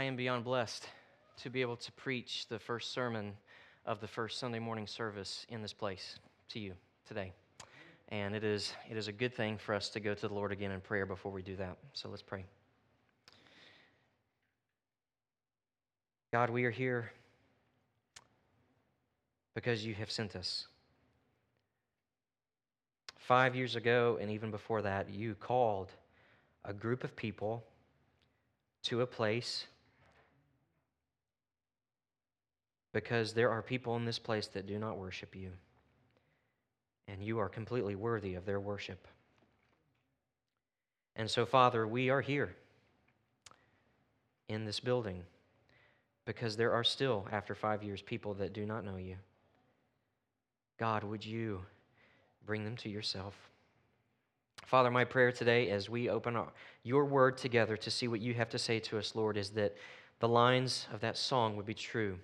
I am beyond blessed to be able to preach the first sermon of the first Sunday morning service in this place to you today. And it is, it is a good thing for us to go to the Lord again in prayer before we do that. So let's pray. God, we are here because you have sent us. Five years ago, and even before that, you called a group of people to a place because there are people in this place that do not worship you, and you are completely worthy of their worship. And so, Father, we are here in this building because there are still, after five years, people that do not know you. God, would you bring them to yourself? Father, my prayer today as we open our, your word together to see what you have to say to us, Lord, is that the lines of that song would be true.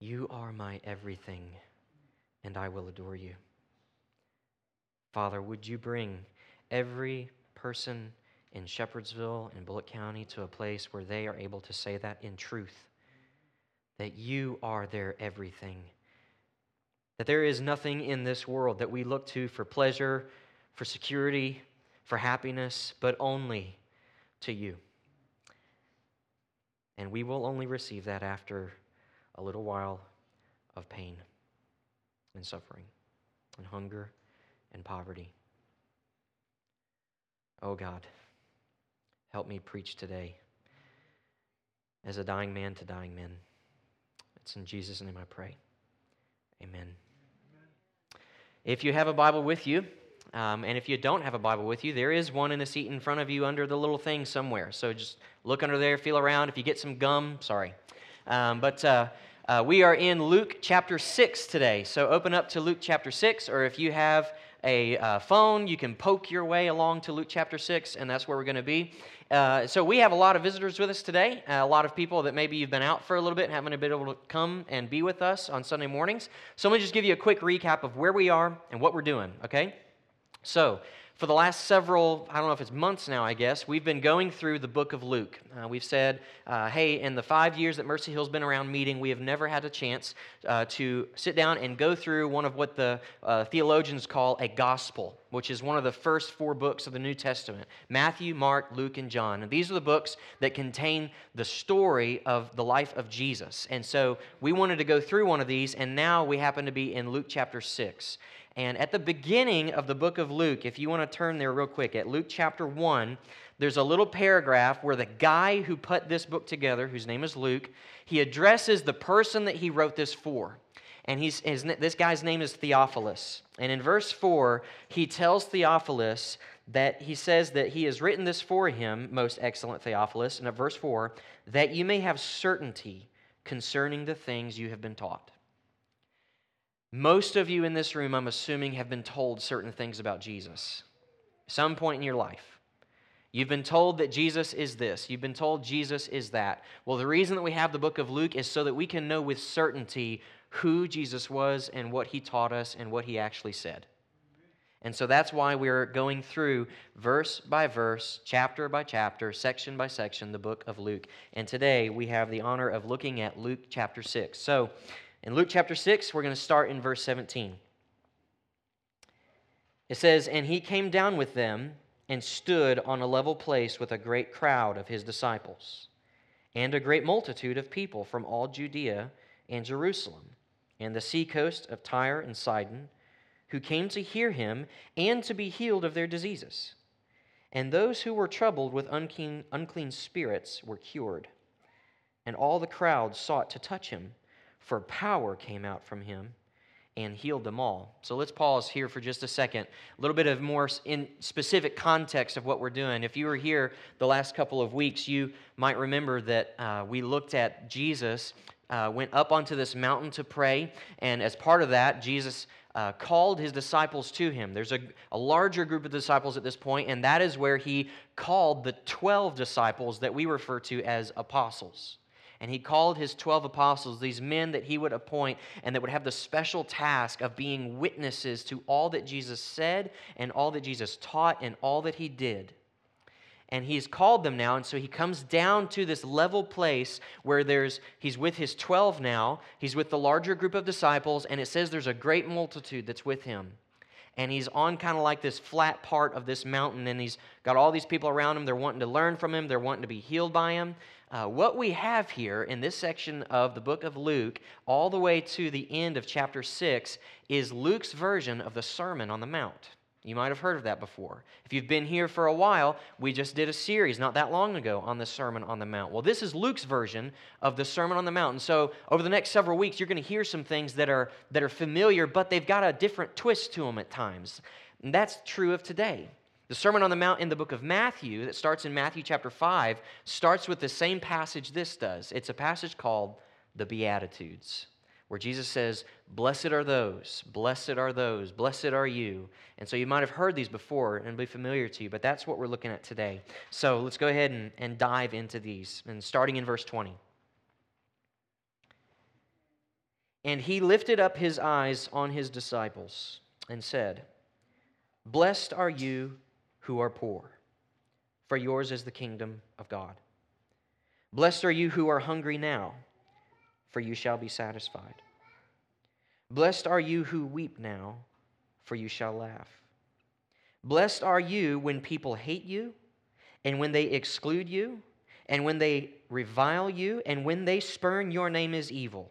You are my everything, and I will adore you. Father, would you bring every person in Shepherdsville and Bullitt County to a place where they are able to say that in truth? That you are their everything. That there is nothing in this world that we look to for pleasure for security, for happiness, but only to you. And we will only receive that after a little while of pain and suffering and hunger and poverty. Oh God, help me preach today as a dying man to dying men. It's in Jesus' name I pray. Amen. If you have a Bible with you, um, and if you don't have a Bible with you, there is one in the seat in front of you under the little thing somewhere. So just look under there, feel around. If you get some gum, sorry. Um, but uh, uh, we are in Luke chapter 6 today. So open up to Luke chapter 6, or if you have a uh, phone, you can poke your way along to Luke chapter 6, and that's where we're going to be. Uh, so we have a lot of visitors with us today, uh, a lot of people that maybe you've been out for a little bit and haven't been able to come and be with us on Sunday mornings. So let me just give you a quick recap of where we are and what we're doing, okay? So, for the last several, I don't know if it's months now, I guess, we've been going through the book of Luke. Uh, we've said, uh, hey, in the five years that Mercy Hill's been around meeting, we have never had a chance uh, to sit down and go through one of what the uh, theologians call a gospel, which is one of the first four books of the New Testament Matthew, Mark, Luke, and John. And these are the books that contain the story of the life of Jesus. And so we wanted to go through one of these, and now we happen to be in Luke chapter 6. And at the beginning of the book of Luke, if you want to turn there real quick, at Luke chapter 1, there's a little paragraph where the guy who put this book together, whose name is Luke, he addresses the person that he wrote this for. And he's, his, this guy's name is Theophilus. And in verse 4, he tells Theophilus that he says that he has written this for him, most excellent Theophilus, and at verse 4, that you may have certainty concerning the things you have been taught. Most of you in this room, I'm assuming, have been told certain things about Jesus. Some point in your life. You've been told that Jesus is this. You've been told Jesus is that. Well, the reason that we have the book of Luke is so that we can know with certainty who Jesus was and what he taught us and what he actually said. And so that's why we're going through verse by verse, chapter by chapter, section by section, the book of Luke. And today we have the honor of looking at Luke chapter 6. So, in Luke chapter 6, we're going to start in verse 17. It says, And he came down with them and stood on a level place with a great crowd of his disciples, and a great multitude of people from all Judea and Jerusalem, and the seacoast of Tyre and Sidon, who came to hear him and to be healed of their diseases. And those who were troubled with unclean, unclean spirits were cured. And all the crowd sought to touch him for power came out from him and healed them all. So let's pause here for just a second. A little bit of more in specific context of what we're doing. If you were here the last couple of weeks, you might remember that uh, we looked at Jesus uh, went up onto this mountain to pray, and as part of that, Jesus uh, called his disciples to him. There's a, a larger group of disciples at this point, and that is where he called the 12 disciples that we refer to as apostles. And he called his 12 apostles, these men that he would appoint and that would have the special task of being witnesses to all that Jesus said and all that Jesus taught and all that he did. and he's called them now and so he comes down to this level place where there's he's with his 12 now he's with the larger group of disciples and it says there's a great multitude that's with him and he's on kind of like this flat part of this mountain and he's got all these people around him they're wanting to learn from him they're wanting to be healed by him uh, what we have here in this section of the book of luke all the way to the end of chapter 6 is luke's version of the sermon on the mount you might have heard of that before. If you've been here for a while, we just did a series not that long ago on the Sermon on the Mount. Well, this is Luke's version of the Sermon on the Mount. And so, over the next several weeks, you're going to hear some things that are, that are familiar, but they've got a different twist to them at times. And that's true of today. The Sermon on the Mount in the book of Matthew, that starts in Matthew chapter 5, starts with the same passage this does. It's a passage called the Beatitudes where Jesus says, Blessed are those, blessed are those, blessed are you. And so you might have heard these before and be familiar to you, but that's what we're looking at today. So let's go ahead and, and dive into these. And starting in verse 20. And he lifted up his eyes on his disciples and said, Blessed are you who are poor, for yours is the kingdom of God. Blessed are you who are hungry now for you shall be satisfied. Blessed are you who weep now, for you shall laugh. Blessed are you when people hate you, and when they exclude you, and when they revile you, and when they spurn your name as evil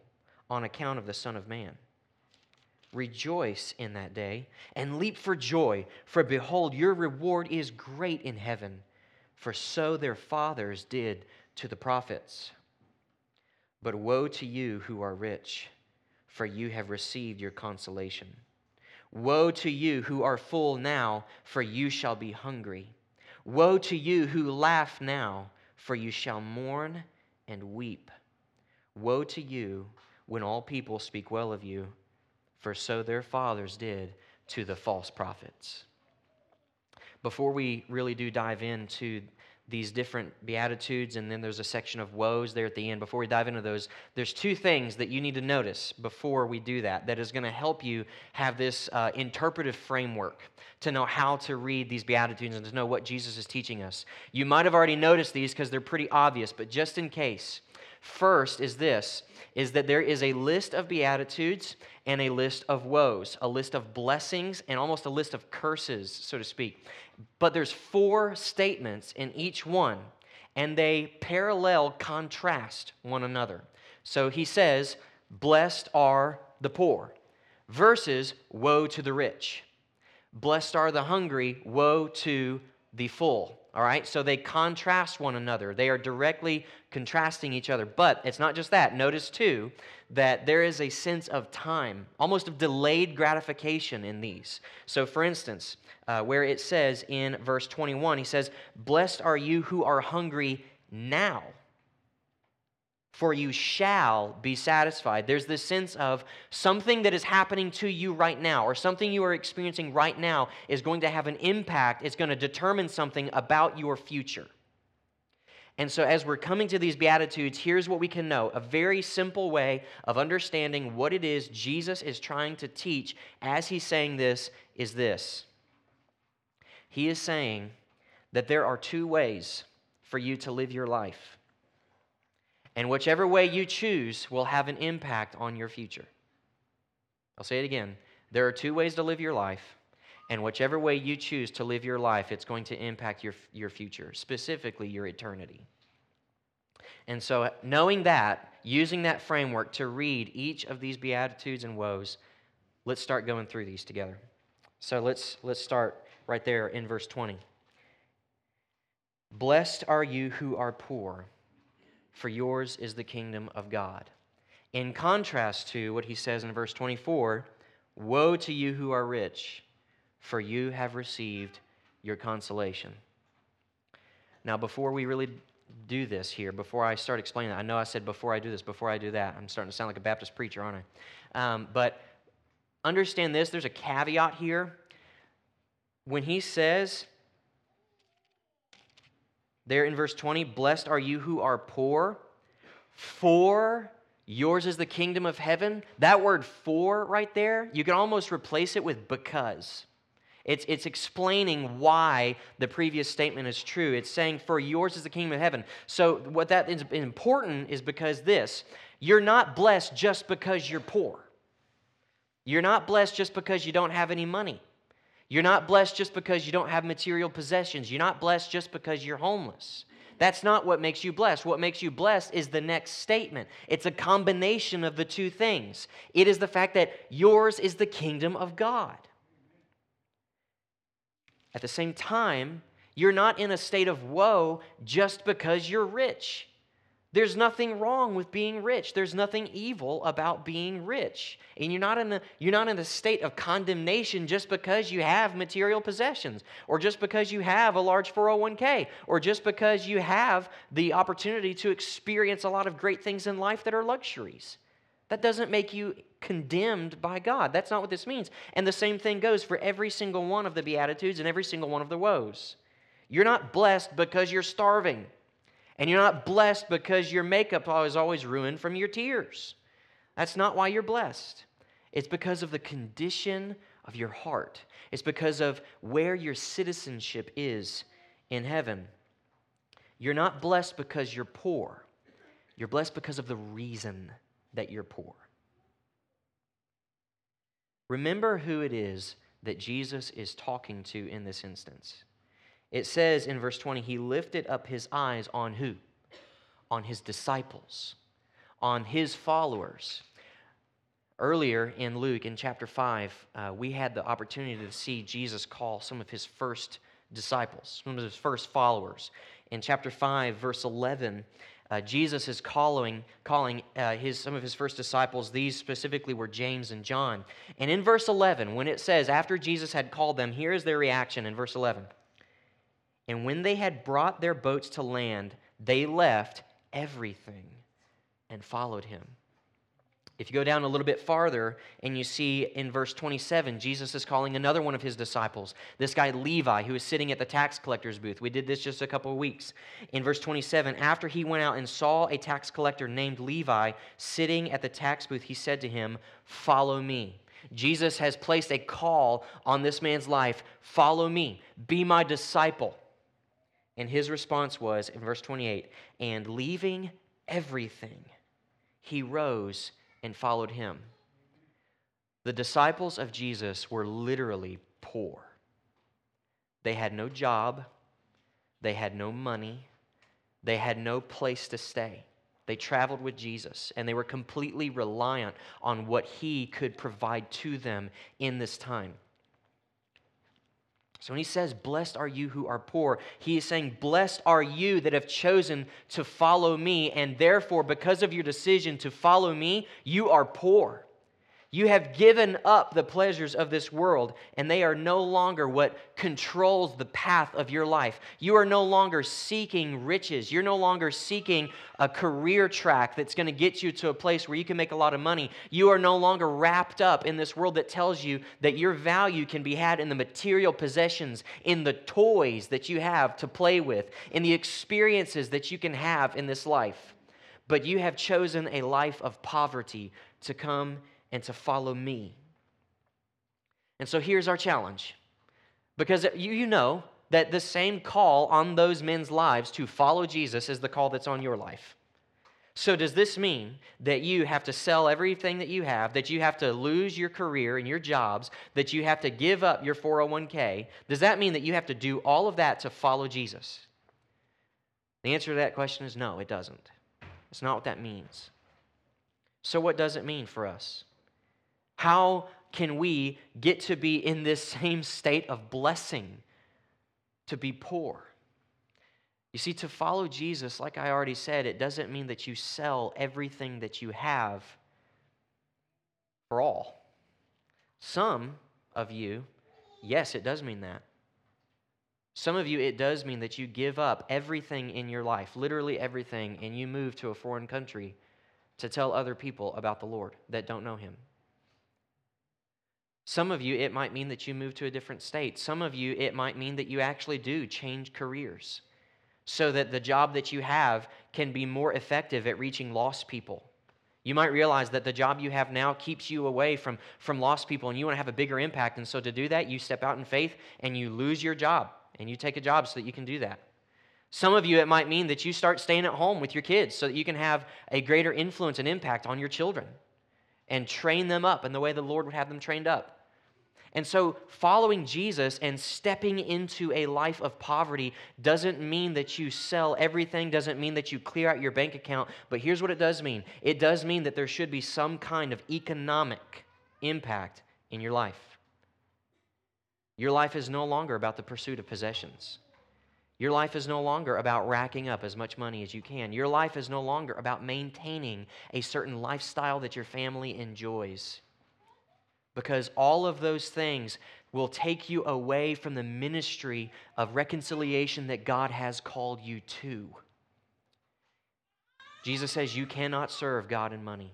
on account of the Son of Man. Rejoice in that day and leap for joy, for behold, your reward is great in heaven, for so their fathers did to the prophets. But woe to you who are rich, for you have received your consolation. Woe to you who are full now, for you shall be hungry. Woe to you who laugh now, for you shall mourn and weep. Woe to you when all people speak well of you, for so their fathers did to the false prophets. Before we really do dive into these different beatitudes and then there's a section of woes there at the end before we dive into those there's two things that you need to notice before we do that that is going to help you have this uh, interpretive framework to know how to read these beatitudes and to know what jesus is teaching us you might have already noticed these because they're pretty obvious but just in case first is this is that there is a list of beatitudes and a list of woes a list of blessings and almost a list of curses so to speak but there's four statements in each one, and they parallel contrast one another. So he says, Blessed are the poor, versus woe to the rich. Blessed are the hungry, woe to the full. All right, so they contrast one another. They are directly contrasting each other. But it's not just that. Notice, too, that there is a sense of time, almost of delayed gratification in these. So, for instance, uh, where it says in verse 21, he says, Blessed are you who are hungry now for you shall be satisfied. There's this sense of something that is happening to you right now, or something you are experiencing right now, is going to have an impact. It's going to determine something about your future. And so, as we're coming to these Beatitudes, here's what we can know a very simple way of understanding what it is Jesus is trying to teach as he's saying this is this. He is saying that there are two ways for you to live your life. And whichever way you choose will have an impact on your future. I'll say it again. There are two ways to live your life, and whichever way you choose to live your life, it's going to impact your, your future, specifically your eternity. And so, knowing that, using that framework to read each of these beatitudes and woes, let's start going through these together. So let's let's start right there in verse 20. Blessed are you who are poor for yours is the kingdom of God. In contrast to what he says in verse 24 Woe to you who are rich, for you have received your consolation. Now, before we really do this here, before I start explaining that, I know I said before I do this, before I do that, I'm starting to sound like a Baptist preacher, aren't I? Um, but understand this there's a caveat here. When he says, there in verse 20, blessed are you who are poor, for yours is the kingdom of heaven. That word for right there, you can almost replace it with because. It's, it's explaining why the previous statement is true. It's saying, For yours is the kingdom of heaven. So, what that is important is because this you're not blessed just because you're poor. You're not blessed just because you don't have any money. You're not blessed just because you don't have material possessions. You're not blessed just because you're homeless. That's not what makes you blessed. What makes you blessed is the next statement. It's a combination of the two things. It is the fact that yours is the kingdom of God. At the same time, you're not in a state of woe just because you're rich. There's nothing wrong with being rich. There's nothing evil about being rich. And you're not in a, you're not in a state of condemnation just because you have material possessions, or just because you have a large 401k, or just because you have the opportunity to experience a lot of great things in life that are luxuries. That doesn't make you condemned by God. That's not what this means. And the same thing goes for every single one of the Beatitudes and every single one of the woes. You're not blessed because you're starving. And you're not blessed because your makeup is always ruined from your tears. That's not why you're blessed. It's because of the condition of your heart, it's because of where your citizenship is in heaven. You're not blessed because you're poor, you're blessed because of the reason that you're poor. Remember who it is that Jesus is talking to in this instance. It says in verse 20, he lifted up his eyes on who? On his disciples, on his followers. Earlier in Luke, in chapter 5, uh, we had the opportunity to see Jesus call some of his first disciples, some of his first followers. In chapter 5, verse 11, uh, Jesus is calling, calling uh, his, some of his first disciples. These specifically were James and John. And in verse 11, when it says, after Jesus had called them, here is their reaction in verse 11. And when they had brought their boats to land, they left everything and followed him. If you go down a little bit farther and you see in verse 27, Jesus is calling another one of his disciples, this guy Levi, who is sitting at the tax collector's booth. We did this just a couple of weeks. In verse 27, after he went out and saw a tax collector named Levi sitting at the tax booth, he said to him, Follow me. Jesus has placed a call on this man's life Follow me, be my disciple. And his response was in verse 28 and leaving everything, he rose and followed him. The disciples of Jesus were literally poor. They had no job, they had no money, they had no place to stay. They traveled with Jesus and they were completely reliant on what he could provide to them in this time. So when he says, Blessed are you who are poor, he is saying, Blessed are you that have chosen to follow me, and therefore, because of your decision to follow me, you are poor. You have given up the pleasures of this world, and they are no longer what controls the path of your life. You are no longer seeking riches. You're no longer seeking a career track that's going to get you to a place where you can make a lot of money. You are no longer wrapped up in this world that tells you that your value can be had in the material possessions, in the toys that you have to play with, in the experiences that you can have in this life. But you have chosen a life of poverty to come and to follow me. And so here's our challenge. Because you, you know that the same call on those men's lives to follow Jesus is the call that's on your life. So, does this mean that you have to sell everything that you have, that you have to lose your career and your jobs, that you have to give up your 401k? Does that mean that you have to do all of that to follow Jesus? The answer to that question is no, it doesn't. It's not what that means. So, what does it mean for us? How can we get to be in this same state of blessing, to be poor? You see, to follow Jesus, like I already said, it doesn't mean that you sell everything that you have for all. Some of you, yes, it does mean that. Some of you, it does mean that you give up everything in your life, literally everything, and you move to a foreign country to tell other people about the Lord that don't know Him. Some of you, it might mean that you move to a different state. Some of you, it might mean that you actually do change careers so that the job that you have can be more effective at reaching lost people. You might realize that the job you have now keeps you away from, from lost people and you want to have a bigger impact. And so to do that, you step out in faith and you lose your job and you take a job so that you can do that. Some of you, it might mean that you start staying at home with your kids so that you can have a greater influence and impact on your children and train them up in the way the Lord would have them trained up. And so, following Jesus and stepping into a life of poverty doesn't mean that you sell everything, doesn't mean that you clear out your bank account. But here's what it does mean it does mean that there should be some kind of economic impact in your life. Your life is no longer about the pursuit of possessions. Your life is no longer about racking up as much money as you can. Your life is no longer about maintaining a certain lifestyle that your family enjoys because all of those things will take you away from the ministry of reconciliation that God has called you to. Jesus says you cannot serve God and money.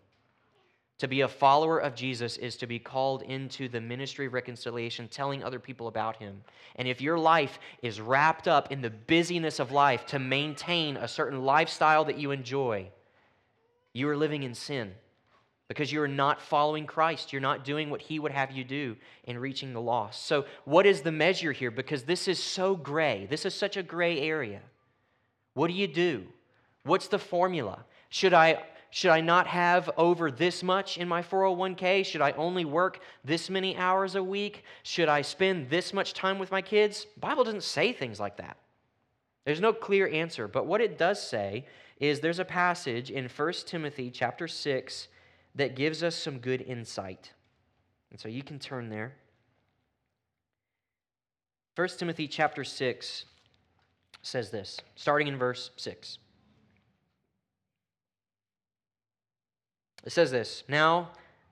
To be a follower of Jesus is to be called into the ministry of reconciliation, telling other people about Him. And if your life is wrapped up in the busyness of life to maintain a certain lifestyle that you enjoy, you are living in sin because you're not following Christ. You're not doing what He would have you do in reaching the lost. So, what is the measure here? Because this is so gray. This is such a gray area. What do you do? What's the formula? Should I, should I not have over this much in my 401k? Should I only work this many hours a week? Should I spend this much time with my kids? Bible doesn't say things like that. There's no clear answer, but what it does say is there's a passage in 1 Timothy chapter 6 that gives us some good insight. And so you can turn there. 1 Timothy chapter 6 says this, starting in verse 6. It says this Now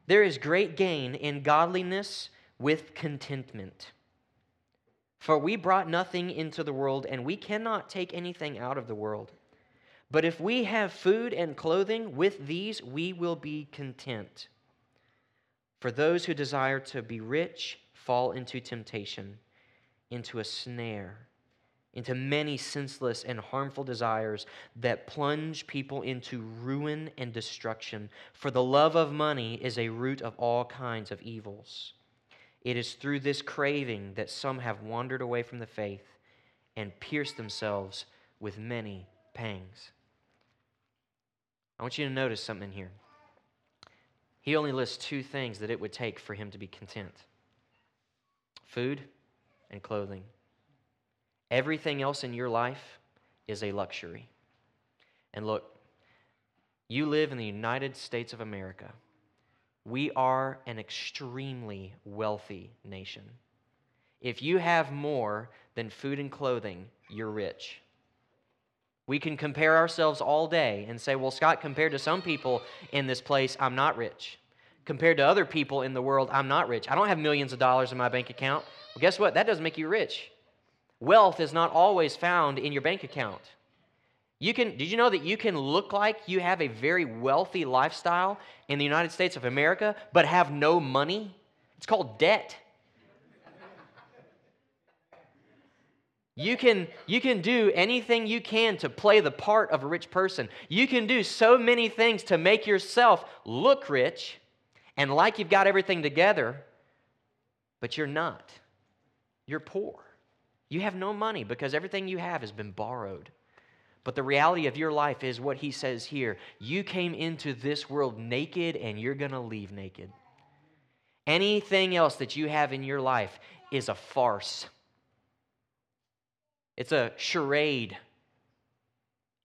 there is great gain in godliness with contentment. For we brought nothing into the world, and we cannot take anything out of the world. But if we have food and clothing, with these we will be content. For those who desire to be rich fall into temptation, into a snare, into many senseless and harmful desires that plunge people into ruin and destruction. For the love of money is a root of all kinds of evils. It is through this craving that some have wandered away from the faith and pierced themselves with many pangs. I want you to notice something here. He only lists two things that it would take for him to be content food and clothing. Everything else in your life is a luxury. And look, you live in the United States of America. We are an extremely wealthy nation. If you have more than food and clothing, you're rich. We can compare ourselves all day and say, well, Scott, compared to some people in this place, I'm not rich. Compared to other people in the world, I'm not rich. I don't have millions of dollars in my bank account. Well, guess what? That doesn't make you rich. Wealth is not always found in your bank account. You can, did you know that you can look like you have a very wealthy lifestyle in the United States of America, but have no money? It's called debt. You can, you can do anything you can to play the part of a rich person. You can do so many things to make yourself look rich and like you've got everything together, but you're not. You're poor. You have no money because everything you have has been borrowed. But the reality of your life is what he says here you came into this world naked and you're going to leave naked. Anything else that you have in your life is a farce. It's a charade.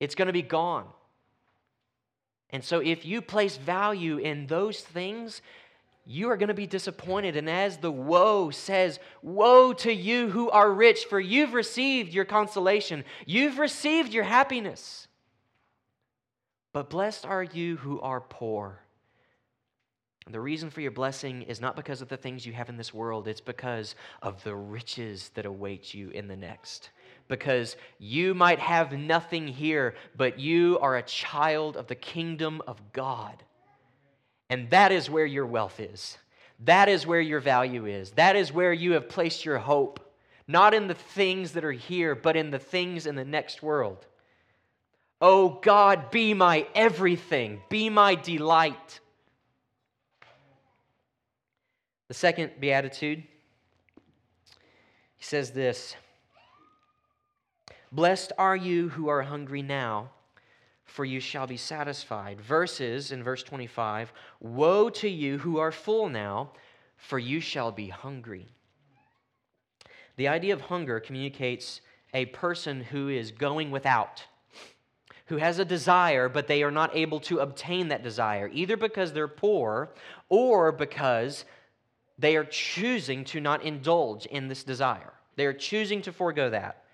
It's going to be gone. And so, if you place value in those things, you are going to be disappointed. And as the woe says, Woe to you who are rich, for you've received your consolation, you've received your happiness. But blessed are you who are poor. And the reason for your blessing is not because of the things you have in this world, it's because of the riches that await you in the next because you might have nothing here, but you are a child of the kingdom of God. And that is where your wealth is. That is where your value is. That is where you have placed your hope, not in the things that are here, but in the things in the next world. Oh God, be my everything, be my delight. The second beatitude, he says this Blessed are you who are hungry now, for you shall be satisfied. Verses in verse 25 Woe to you who are full now, for you shall be hungry. The idea of hunger communicates a person who is going without, who has a desire, but they are not able to obtain that desire, either because they're poor or because they are choosing to not indulge in this desire. They are choosing to forego that.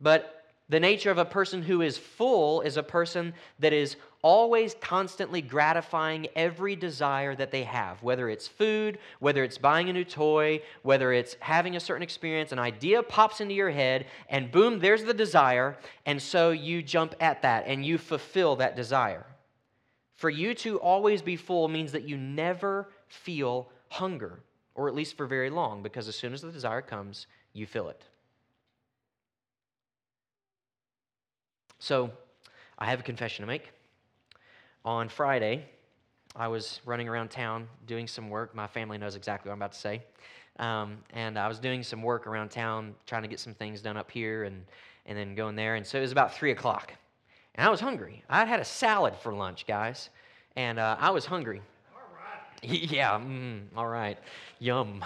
But the nature of a person who is full is a person that is always constantly gratifying every desire that they have, whether it's food, whether it's buying a new toy, whether it's having a certain experience, an idea pops into your head, and boom, there's the desire, and so you jump at that and you fulfill that desire. For you to always be full means that you never feel hunger, or at least for very long, because as soon as the desire comes, you feel it. So, I have a confession to make. On Friday, I was running around town doing some work. My family knows exactly what I'm about to say. Um, and I was doing some work around town, trying to get some things done up here and, and then going there. And so it was about 3 o'clock. And I was hungry. I had a salad for lunch, guys. And uh, I was hungry. Yeah, mm, all right, yum.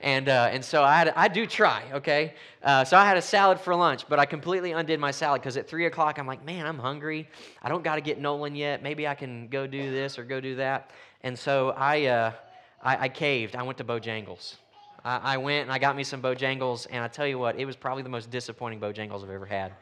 And, uh, and so I, had, I do try, okay? Uh, so I had a salad for lunch, but I completely undid my salad because at 3 o'clock I'm like, man, I'm hungry. I don't got to get Nolan yet. Maybe I can go do this or go do that. And so I, uh, I, I, caved. I went to Bojangles. I, I went and I got me some Bojangles, and I tell you what, it was probably the most disappointing Bojangles I've ever had.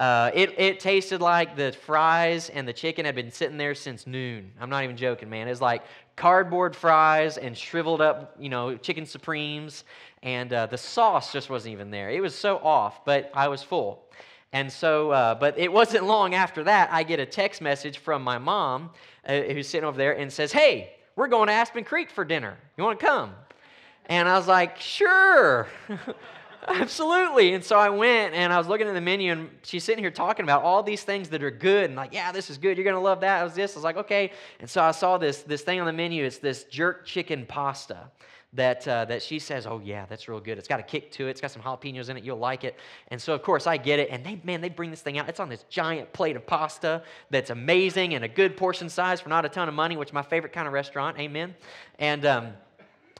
Uh, it, it tasted like the fries and the chicken had been sitting there since noon. I'm not even joking, man. It's like cardboard fries and shriveled up, you know, chicken supremes, and uh, the sauce just wasn't even there. It was so off, but I was full. And so, uh, but it wasn't long after that, I get a text message from my mom uh, who's sitting over there and says, Hey, we're going to Aspen Creek for dinner. You want to come? And I was like, Sure. Absolutely. And so I went and I was looking at the menu, and she's sitting here talking about all these things that are good. And like, yeah, this is good. You're to love that. I was this. I was like, okay. And so I saw this, this thing on the menu. It's this jerk chicken pasta that, uh, that she says, oh, yeah, that's real good. It's got a kick to it. It's got some jalapenos in it. You'll like it. And so, of course, I get it. And they, man, they bring this thing out. It's on this giant plate of pasta that's amazing and a good portion size for not a ton of money, which is my favorite kind of restaurant. Amen. And, um,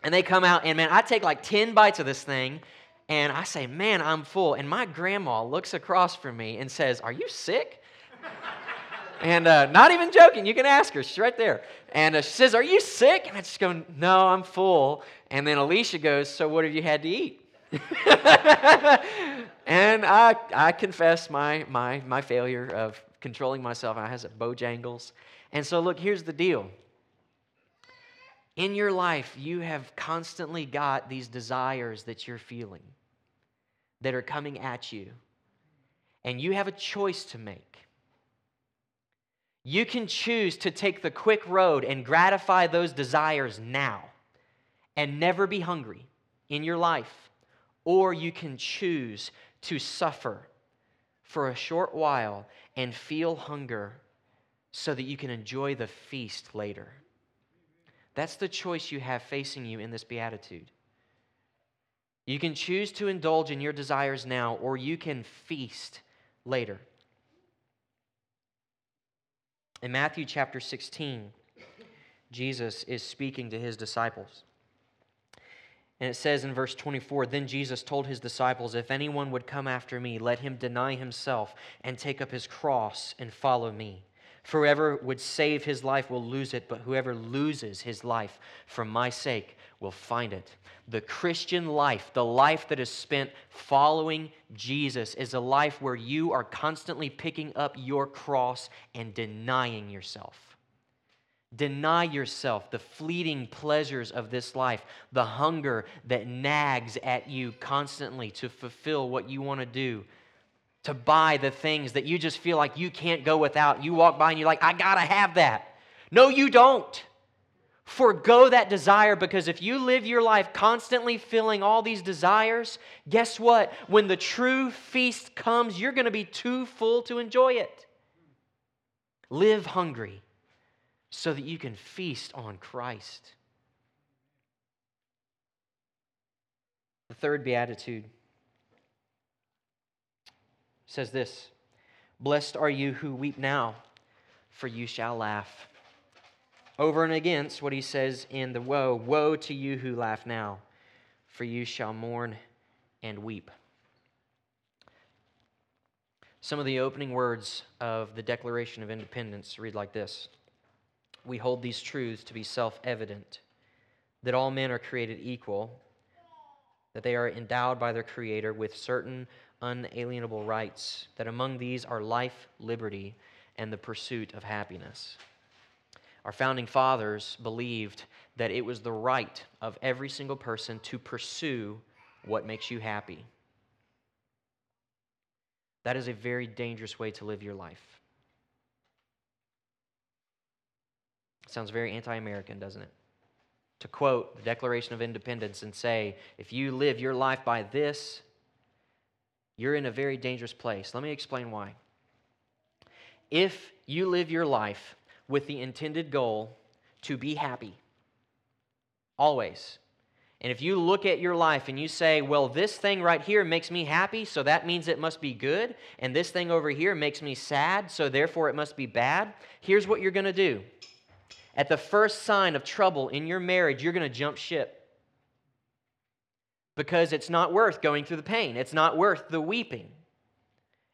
and they come out, and man, I take like 10 bites of this thing and I say, Man, I'm full. And my grandma looks across from me and says, Are you sick? and uh, not even joking, you can ask her. She's right there. And uh, she says, Are you sick? And I just go, No, I'm full. And then Alicia goes, So what have you had to eat? and I, I confess my, my, my failure of controlling myself. I has Bojangles. And so, look, here's the deal. In your life, you have constantly got these desires that you're feeling that are coming at you. And you have a choice to make. You can choose to take the quick road and gratify those desires now and never be hungry in your life. Or you can choose to suffer for a short while and feel hunger so that you can enjoy the feast later. That's the choice you have facing you in this beatitude. You can choose to indulge in your desires now, or you can feast later. In Matthew chapter 16, Jesus is speaking to his disciples. And it says in verse 24 Then Jesus told his disciples, If anyone would come after me, let him deny himself and take up his cross and follow me. For whoever would save his life will lose it, but whoever loses his life for my sake will find it. The Christian life, the life that is spent following Jesus, is a life where you are constantly picking up your cross and denying yourself. Deny yourself the fleeting pleasures of this life, the hunger that nags at you constantly to fulfill what you want to do to buy the things that you just feel like you can't go without. You walk by and you're like, I gotta have that. No, you don't. Forgo that desire because if you live your life constantly filling all these desires, guess what? When the true feast comes, you're to be too full to enjoy it. Live hungry so that you can feast on Christ. The third beatitude says this Blessed are you who weep now, for you shall laugh. Over and against what he says in the woe Woe to you who laugh now, for you shall mourn and weep. Some of the opening words of the Declaration of Independence read like this We hold these truths to be self evident that all men are created equal, that they are endowed by their Creator with certain unalienable rights, that among these are life, liberty, and the pursuit of happiness. Our founding fathers believed that it was the right of every single person to pursue what makes you happy. That is a very dangerous way to live your life. Sounds very anti American, doesn't it? To quote the Declaration of Independence and say, if you live your life by this, you're in a very dangerous place. Let me explain why. If you live your life with the intended goal to be happy, always, and if you look at your life and you say, well, this thing right here makes me happy, so that means it must be good, and this thing over here makes me sad, so therefore it must be bad, here's what you're going to do. At the first sign of trouble in your marriage, you're going to jump ship because it's not worth going through the pain. It's not worth the weeping.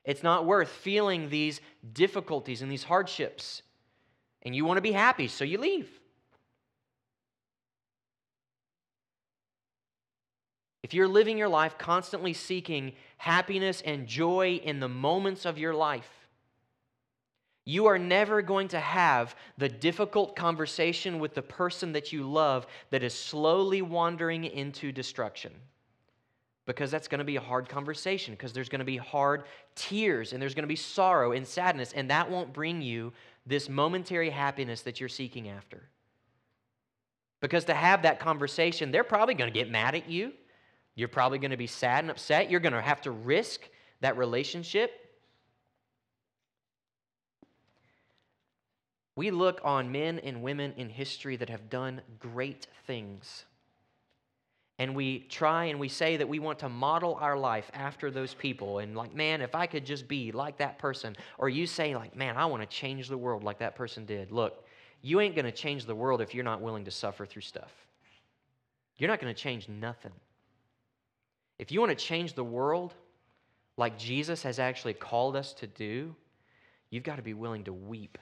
It's not worth feeling these difficulties and these hardships. And you want to be happy, so you leave. If you're living your life constantly seeking happiness and joy in the moments of your life, you are never going to have the difficult conversation with the person that you love that is slowly wandering into destruction because that's going to be a hard conversation because there's going to be hard tears and there's going to be sorrow and sadness and that won't bring you this momentary happiness that you're seeking after. Because to have that conversation they're probably going to get mad at you. You're probably going to be sad and upset. You're going to have to risk that relationship. We look on men and women in history that have done great things and we try and we say that we want to model our life after those people. And like man if i could just be like that person or you say like man i want to change the world like that person did. Look you ain't going to change the world if you're not willing to suffer through stuff. You're not going to change nothing. If you want to change the world like jesus has actually called us to do you've got to be willing to weep.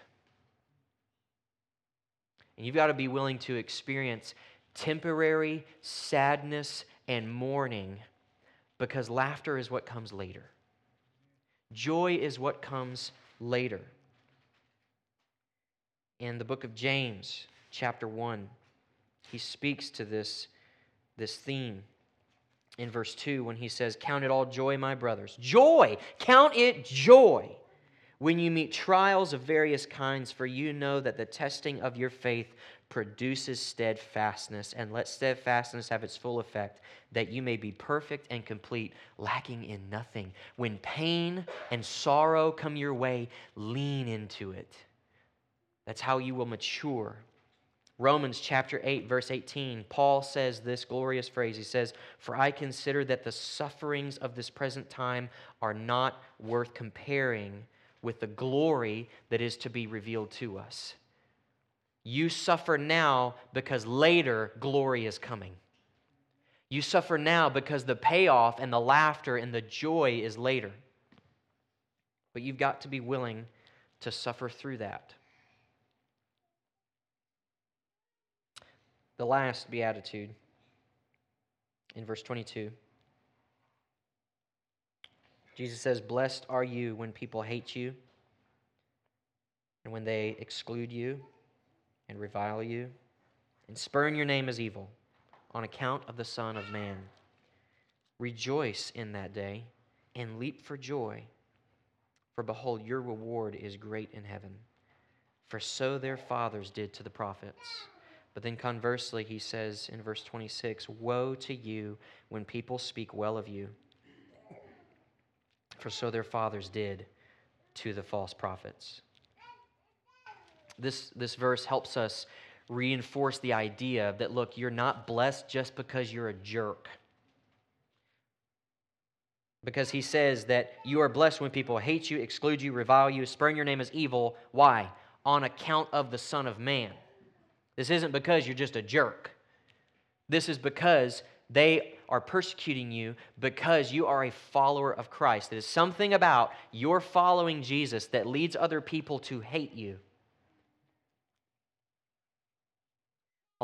And you've got to be willing to experience temporary sadness and mourning because laughter is what comes later. Joy is what comes later. In the book of James, chapter 1, he speaks to this, this theme in verse 2 when he says, Count it all joy, my brothers. Joy! Count it joy when you meet trials of various kinds, for you know that the testing of your faith produces steadfastness, and let steadfastness have its full effect, that you may be perfect and complete, lacking in nothing. When pain and sorrow come your way, lean into it. That's how you will mature. Romans chapter 8, verse 18, Paul says this glorious phrase. He says, For I consider that the sufferings of this present time are not worth comparing with the glory that is to be revealed to us. You suffer now because later glory is coming. You suffer now because the payoff and the laughter and the joy is later. But you've got to be willing to suffer through that. The last beatitude in verse 22. Jesus says, Blessed are you when people hate you and when they exclude you and revile you and spurn your name as evil on account of the Son of Man. Rejoice in that day and leap for joy, for behold, your reward is great in heaven. For so their fathers did to the prophets. But then conversely, he says in verse 26 Woe to you when people speak well of you, for so their fathers did to the false prophets. This, this verse helps us reinforce the idea that, look, you're not blessed just because you're a jerk. Because he says that you are blessed when people hate you, exclude you, revile you, spurn your name as evil. Why? On account of the Son of Man. This isn't because you're just a jerk. This is because they are persecuting you because you are a follower of Christ. There's something about your following Jesus that leads other people to hate you.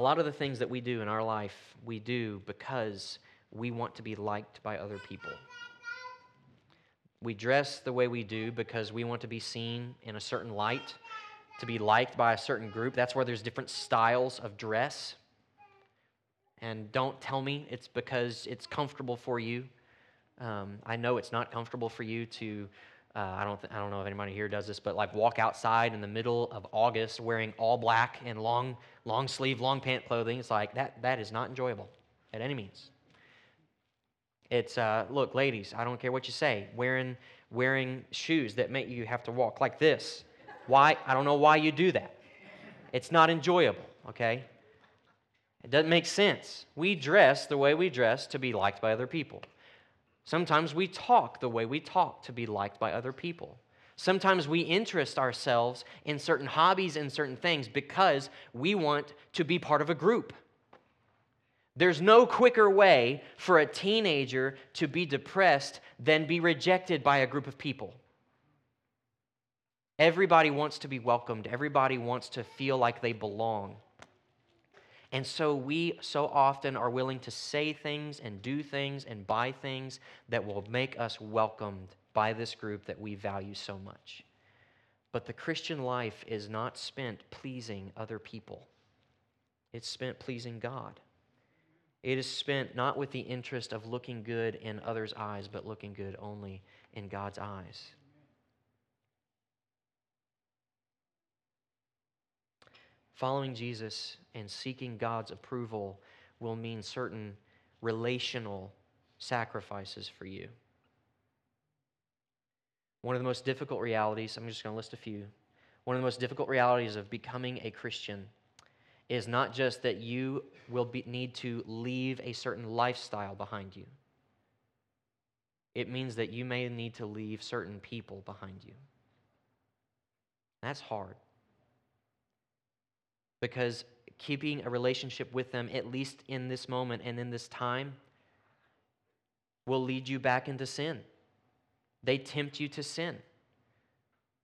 A lot of the things that we do in our life, we do because we want to be liked by other people. We dress the way we do because we want to be seen in a certain light to be liked by a certain group. That's where there's different styles of dress. And don't tell me it's because it's comfortable for you. Um, I know it's not comfortable for you to. Uh, I don't. Th- I don't know if anybody here does this, but like walk outside in the middle of August wearing all black and long, long sleeve, long pant clothing. It's like that. That is not enjoyable, at any means. It's uh, look, ladies. I don't care what you say. Wearing wearing shoes that make you have to walk like this why? I don't know why you do that. It's not enjoyable, okay? It doesn't make sense. We dress the way we dress to be liked by other people. Sometimes we talk the way we talk to be liked by other people. Sometimes we interest ourselves in certain hobbies and certain things because we want to be part of a group. There's no quicker way for a teenager to be depressed than be rejected by a group of people. Everybody wants to be welcomed, everybody wants to feel like they belong. And so we so often are willing to say things and do things and buy things that will make us welcomed by this group that we value so much. But the Christian life is not spent pleasing other people, it's spent pleasing God. It is spent not with the interest of looking good in others' eyes, but looking good only in God's eyes. Following Jesus and seeking God's approval will mean certain relational sacrifices for you. One of the most difficult realities, I'm just going to list a few. One of the most difficult realities of becoming a Christian is not just that you will be, need to leave a certain lifestyle behind you, it means that you may need to leave certain people behind you. That's hard because keeping a relationship with them, at least in this moment and in this time, will lead you back into sin. They tempt you to sin.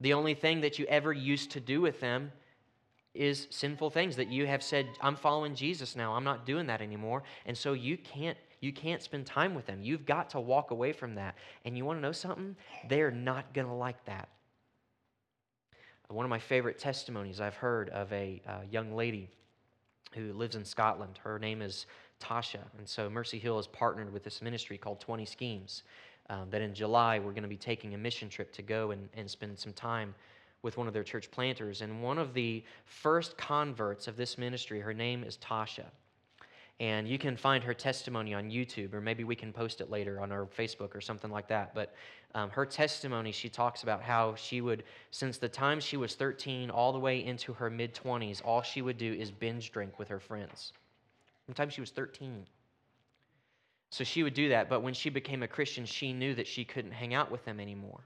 The only thing that you ever used to do with them is sinful things that you have said i'm following jesus now. I'm not doing that anymore. And so you can't you can't spend time with them. You've got to walk away from that. And you want to know something? They're not going to like that one of my favorite testimonies I've heard of a uh, young lady who lives in Scotland. Her name is Tasha. And so Mercy Hill has partnered with this ministry called 20 Schemes. Um, that in July, we're going to be taking a mission trip to go and, and spend some time with one of their church planters. And one of the first converts of this ministry, her name is Tasha. And you can find her testimony on YouTube, or maybe we can post it later on our Facebook or something like that. But um, her testimony, she talks about how she would, since the time she was 13 all the way into her mid 20s, all she would do is binge drink with her friends. From the time she was 13. So she would do that, but when she became a Christian, she knew that she couldn't hang out with them anymore.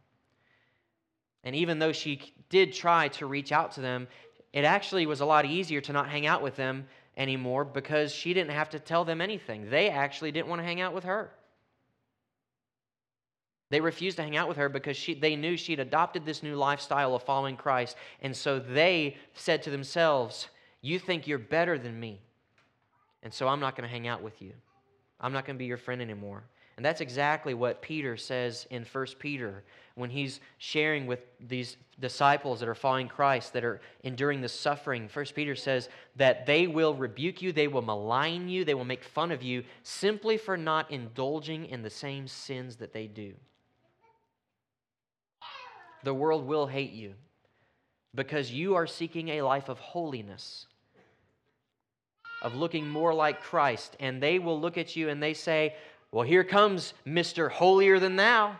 And even though she did try to reach out to them, it actually was a lot easier to not hang out with them anymore because she didn't have to tell them anything. They actually didn't want to hang out with her. They refused to hang out with her because she, they knew she'd adopted this new lifestyle of following Christ. And so they said to themselves, You think you're better than me. And so I'm not going to hang out with you. I'm not going to be your friend anymore. And that's exactly what Peter says in 1 Peter when he's sharing with these disciples that are following Christ, that are enduring the suffering. 1 Peter says that they will rebuke you, they will malign you, they will make fun of you simply for not indulging in the same sins that they do. The world will hate you because you are seeking a life of holiness. of looking more like Christ. And they will look at you and they say, Well, here comes Mr. Holier than Thou.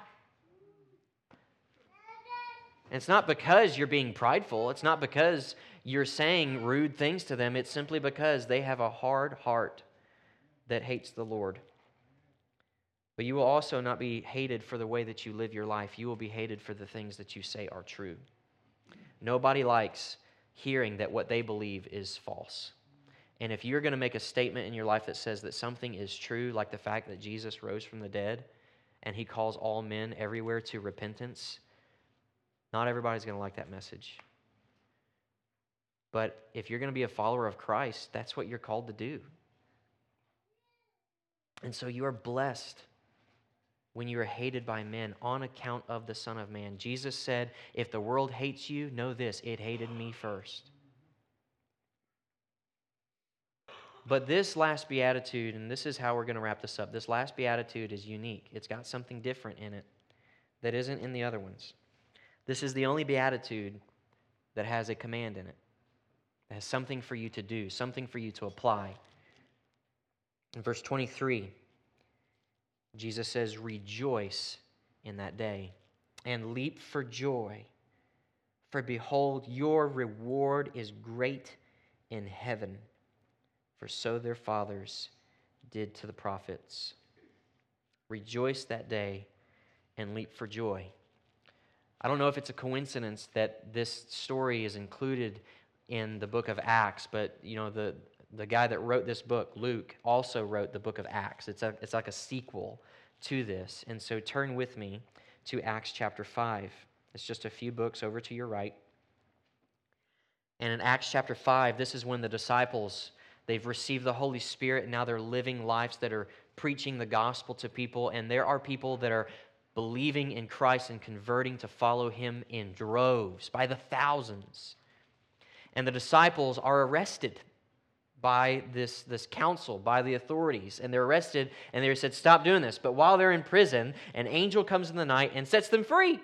And it's not because you're being prideful, it's not because you're saying rude things to them, it's simply because they have a hard heart that hates the Lord. But you will also not be hated for the way that you live your life. You will be hated for the things that you say are true. Nobody likes hearing that what they believe is false. And if you're going to make a statement in your life that says that something is true, like the fact that Jesus rose from the dead and he calls all men everywhere to repentance, not everybody's going to like that message. But if you're going to be a follower of Christ, that's what you're called to do. And so you are blessed when you are hated by men on account of the Son of Man. Jesus said, If the world hates you, know this it hated me first. But this last beatitude, and this is how we're going to wrap this up, this last beatitude is unique. It's got something different in it that isn't in the other ones. This is the only beatitude that has a command in it, that has something for you to do, something for you to apply. In verse 23, Jesus says, Rejoice in that day and leap for joy. For behold, your reward is great in heaven, for so their fathers did to the prophets. Rejoice that day and leap for joy. I don't know if it's a coincidence that this story is included in the book of Acts, but you know the the guy that wrote this book, Luke, also wrote the book of Acts. It's, a, it's like a sequel to this. And so turn with me to Acts chapter 5. It's just a few books over to your right. And in Acts chapter 5, this is when the disciples, they've received the Holy Spirit, and now they're living lives that are preaching the gospel to people. And there are people that are believing in Christ and converting to follow him in droves by the thousands. And the disciples are arrested by this, this council, by the authorities, and they're arrested, and they're said, Stop doing this. But while they're in prison, an angel comes in the night and sets them free.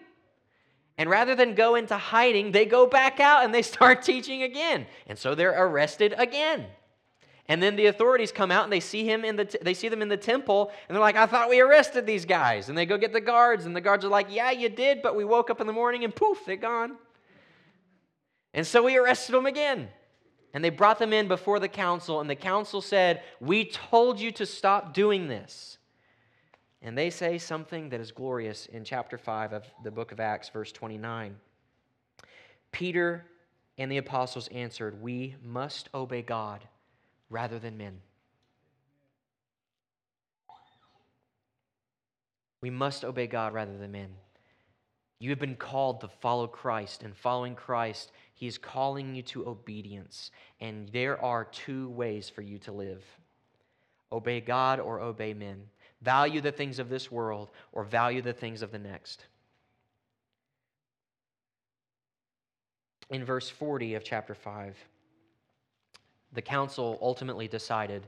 And rather than go into hiding, they go back out and they start teaching again. And so they're arrested again. And then the authorities come out and they see him in the t- they see them in the temple and they're like, "I thought we arrested these guys." And they go get the guards and the guards are like, "Yeah, you did, but we woke up in the morning and poof, they're gone." And so we arrested them again. And they brought them in before the council, and the council said, We told you to stop doing this. And they say something that is glorious in chapter 5 of the book of Acts, verse 29. Peter and the apostles answered, We must obey God rather than men. We must obey God rather than men. You have been called to follow Christ, and following Christ, He is calling you to obedience. And there are two ways for you to live obey God or obey men. Value the things of this world or value the things of the next. In verse 40 of chapter 5, the council ultimately decided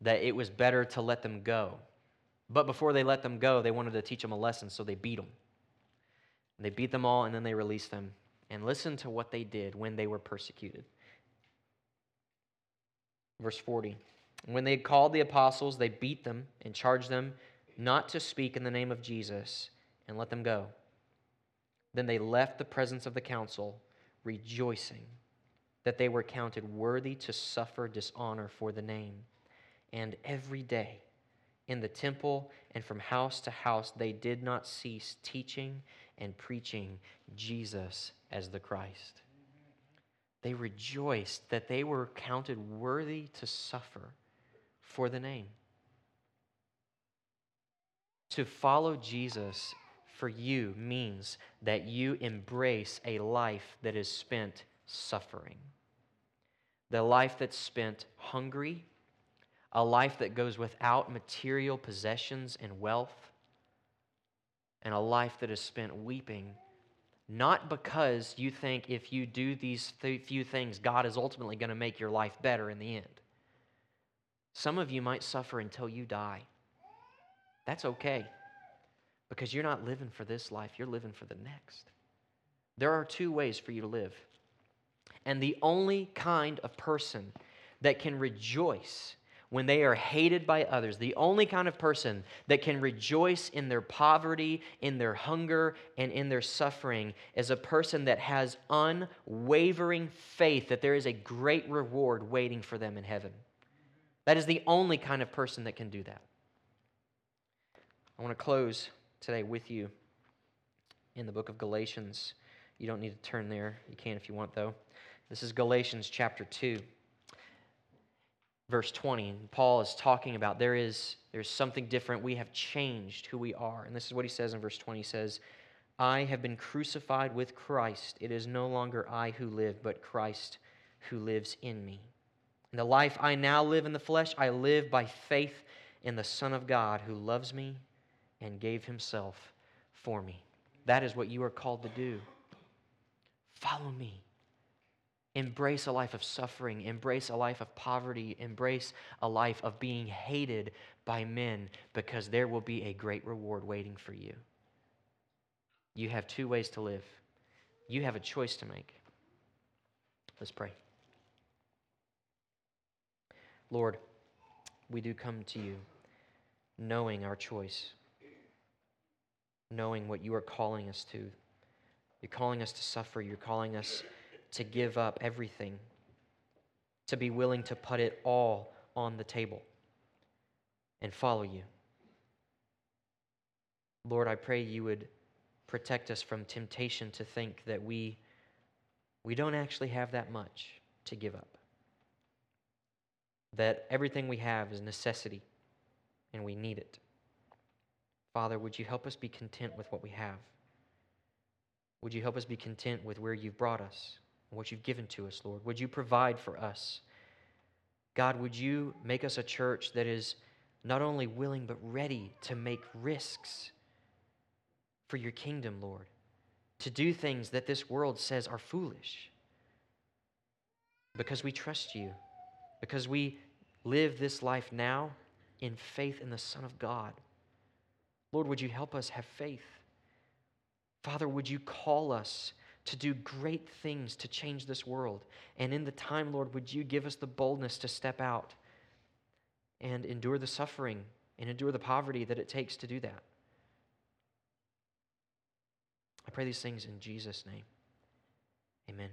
that it was better to let them go. But before they let them go, they wanted to teach them a lesson, so they beat them. They beat them all and then they released them. And listen to what they did when they were persecuted. Verse 40. When they had called the apostles, they beat them and charged them not to speak in the name of Jesus and let them go. Then they left the presence of the council, rejoicing that they were counted worthy to suffer dishonor for the name. And every day in the temple and from house to house, they did not cease teaching and preaching Jesus as the Christ. They rejoiced that they were counted worthy to suffer for the name. To follow Jesus for you means that you embrace a life that is spent suffering, the life that's spent hungry, a life that goes without material possessions and wealth and a life that is spent weeping, not because you think if you do these th- few things, God is ultimately going to make your life better in the end. Some of you might suffer until you die. That's okay because you're not living for this life, you're living for the next. There are two ways for you to live. And the only kind of person that can rejoice when they are hated by others, the only kind of person that can rejoice in their poverty, in their hunger, and in their suffering is a person that has unwavering faith that there is a great reward waiting for them in heaven. That is the only kind of person that can do that. I want to close today with you in the book of Galatians. You don't need to turn there. You can if you want, though. This is Galatians chapter 2 verse 20 paul is talking about there is there's something different. We have changed who we are. And this is what he says in verse 20 he says i have been crucified with christ. It is no longer i who live but christ who lives in me. And the life i now live in the flesh i live by faith in the son of god who loves me and gave himself for me. That is what you are called to do. Follow me Embrace a life of suffering. Embrace a life of poverty. Embrace a life of being hated by men because there will be a great reward waiting for you. You have two ways to live, you have a choice to make. Let's pray. Lord, we do come to you knowing our choice, knowing what you are calling us to. You're calling us to suffer, you're calling us to give up everything, to be willing to put it all on the table and follow you. Lord, I pray you would protect us from temptation to think that we, we don't actually have that much to give up. That everything we have is necessity and we need it. Father, would you help us be content with what we have? Would you help us be content with where you've brought us? And what you've given to us, Lord. Would you provide for us? God, would you make us a church that is not only willing but ready to make risks for your kingdom, Lord, to do things that this world says are foolish because we trust you, because we live this life now in faith in the Son of God. Lord, would you help us have faith? Father, would you call us to do great things to change this world. And in the time, Lord, would you give us the boldness to step out and endure the suffering and endure the poverty that it takes to do that? I pray these things in Jesus' name. Amen.